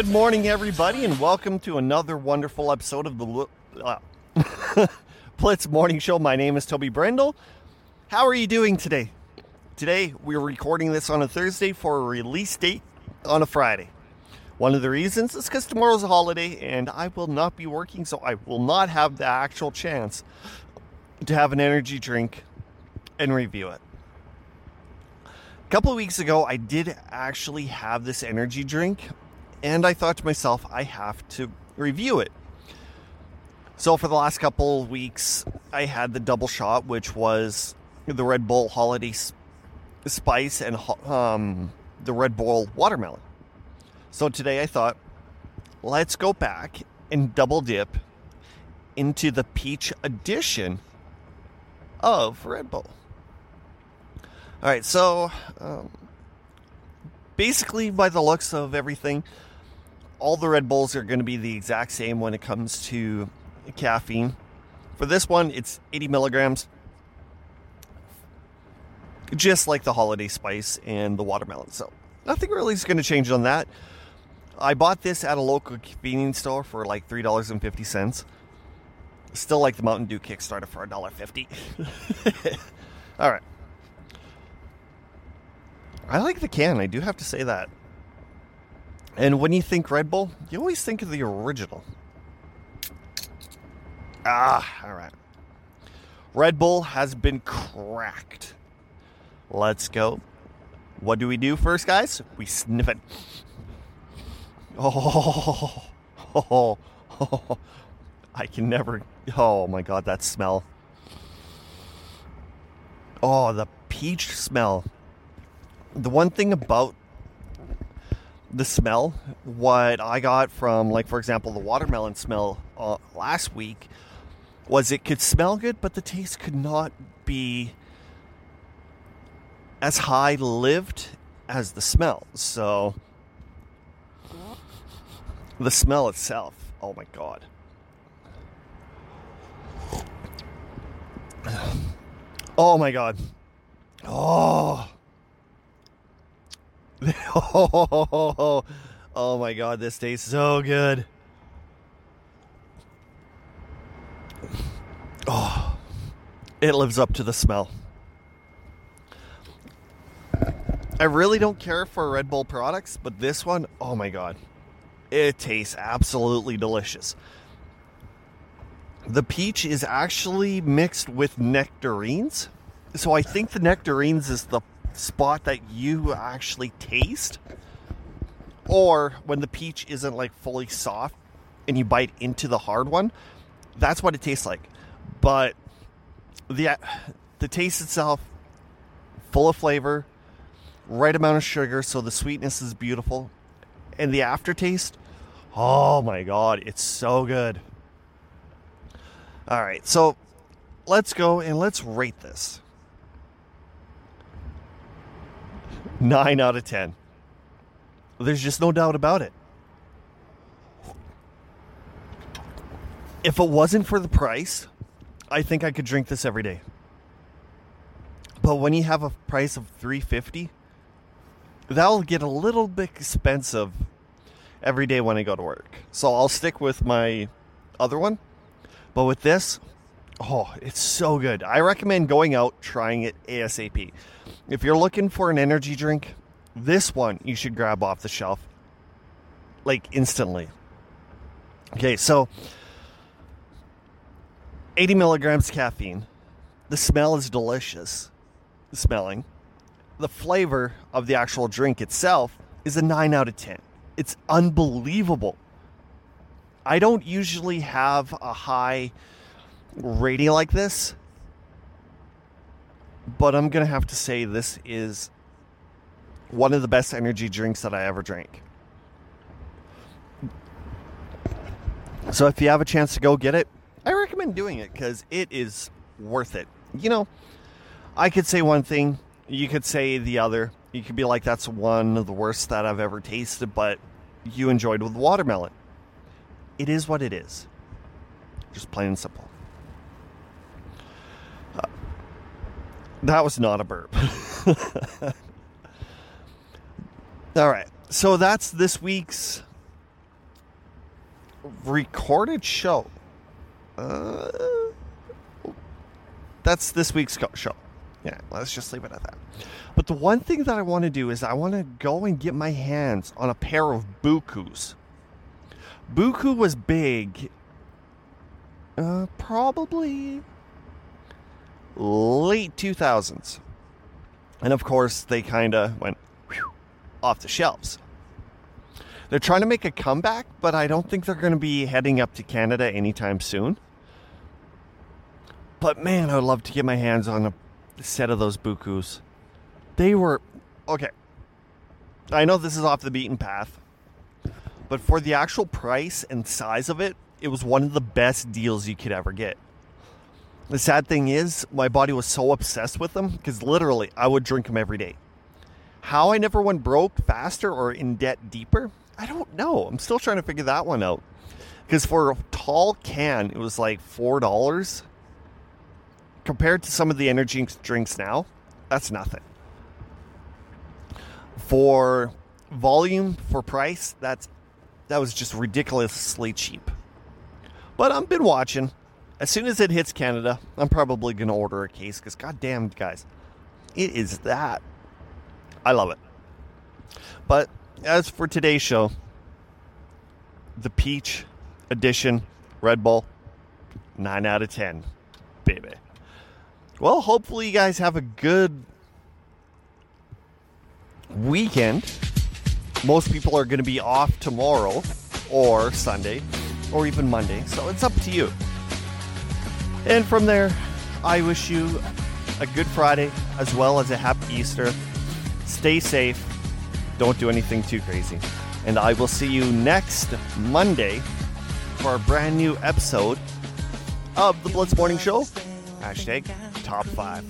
Good morning, everybody, and welcome to another wonderful episode of the uh, Blitz Morning Show. My name is Toby Brendel. How are you doing today? Today, we're recording this on a Thursday for a release date on a Friday. One of the reasons is because tomorrow's a holiday and I will not be working, so I will not have the actual chance to have an energy drink and review it. A couple of weeks ago, I did actually have this energy drink, and I thought to myself, I have to review it. So, for the last couple weeks, I had the double shot, which was the Red Bull Holiday Spice and um, the Red Bull Watermelon. So, today I thought, let's go back and double dip into the peach edition of Red Bull. All right, so um, basically, by the looks of everything, all the Red Bulls are going to be the exact same when it comes to caffeine. For this one, it's 80 milligrams, just like the Holiday Spice and the watermelon. So nothing really is going to change on that. I bought this at a local convenience store for like three dollars and fifty cents. Still like the Mountain Dew Kickstarter for a dollar fifty. All right. I like the can, I do have to say that. And when you think Red Bull, you always think of the original. Ah, all right. Red Bull has been cracked. Let's go. What do we do first, guys? We sniff it. Oh, oh, oh, I can never. Oh my god, that smell. Oh, the peach smell the one thing about the smell, what I got from, like, for example, the watermelon smell uh, last week, was it could smell good, but the taste could not be as high lived as the smell. So, the smell itself, oh my god. Oh my god. Oh. Oh, oh my god, this tastes so good. Oh, it lives up to the smell. I really don't care for Red Bull products, but this one, oh my god, it tastes absolutely delicious. The peach is actually mixed with nectarines. So I think the nectarines is the spot that you actually taste, or when the peach isn't like fully soft and you bite into the hard one, that's what it tastes like. But the the taste itself, full of flavor, right amount of sugar, so the sweetness is beautiful, and the aftertaste, oh my god, it's so good. All right, so let's go and let's rate this. 9 out of 10. There's just no doubt about it. If it wasn't for the price, I think I could drink this every day. But when you have a price of 350, that'll get a little bit expensive every day when I go to work. So I'll stick with my other one. But with this, oh, it's so good. I recommend going out trying it ASAP. If you're looking for an energy drink, this one you should grab off the shelf like instantly. Okay, so 80 milligrams caffeine. The smell is delicious. Smelling. The flavor of the actual drink itself is a 9 out of 10. It's unbelievable. I don't usually have a high rating like this, but I'm going to have to say this is one of the best energy drinks that I ever drank. So if you have a chance to go get it, I recommend doing it because it is worth it. You know, I could say one thing, you could say the other. You could be like, that's one of the worst that I've ever tasted, but you enjoyed with watermelon. It is what it is. Just plain and simple. That was not a burp. All right. So that's this week's recorded show. Uh, that's this week's show. Yeah, let's just leave it at that. But the one thing that I want to do is I want to go and get my hands on a pair of BooKoos. BooKoo was big, uh, probably late 2000s. And of course, they kind of went whew, off the shelves. They're trying to make a comeback, but I don't think they're going to be heading up to Canada anytime soon. But man, I'd love to get my hands on a set of those BooKoos. They were okay. I know this is off the beaten path, but for the actual price and size of it, it was one of the best deals you could ever get. The sad thing is, my body was so obsessed with them because literally I would drink them every day. How I never went broke faster or in debt deeper, I don't know. I'm still trying to figure that one out. Because for a tall can, it was like $4 compared to some of the energy drinks now, that's nothing. For volume, for price, that's that was just ridiculously cheap. But I've been watching. As soon as it hits Canada, I'm probably gonna order a case because goddamn guys, it is that. I love it. But as for today's show, the peach edition Red Bull, 9 out of 10. Baby. Well, hopefully, you guys have a good weekend. Most people are going to be off tomorrow or Sunday or even Monday, so it's up to you. And from there, I wish you a good Friday as well as a happy Easter. Stay safe. Don't do anything too crazy. And I will see you next Monday for a brand new episode of the Blitz Morning Show. Hashtag top five.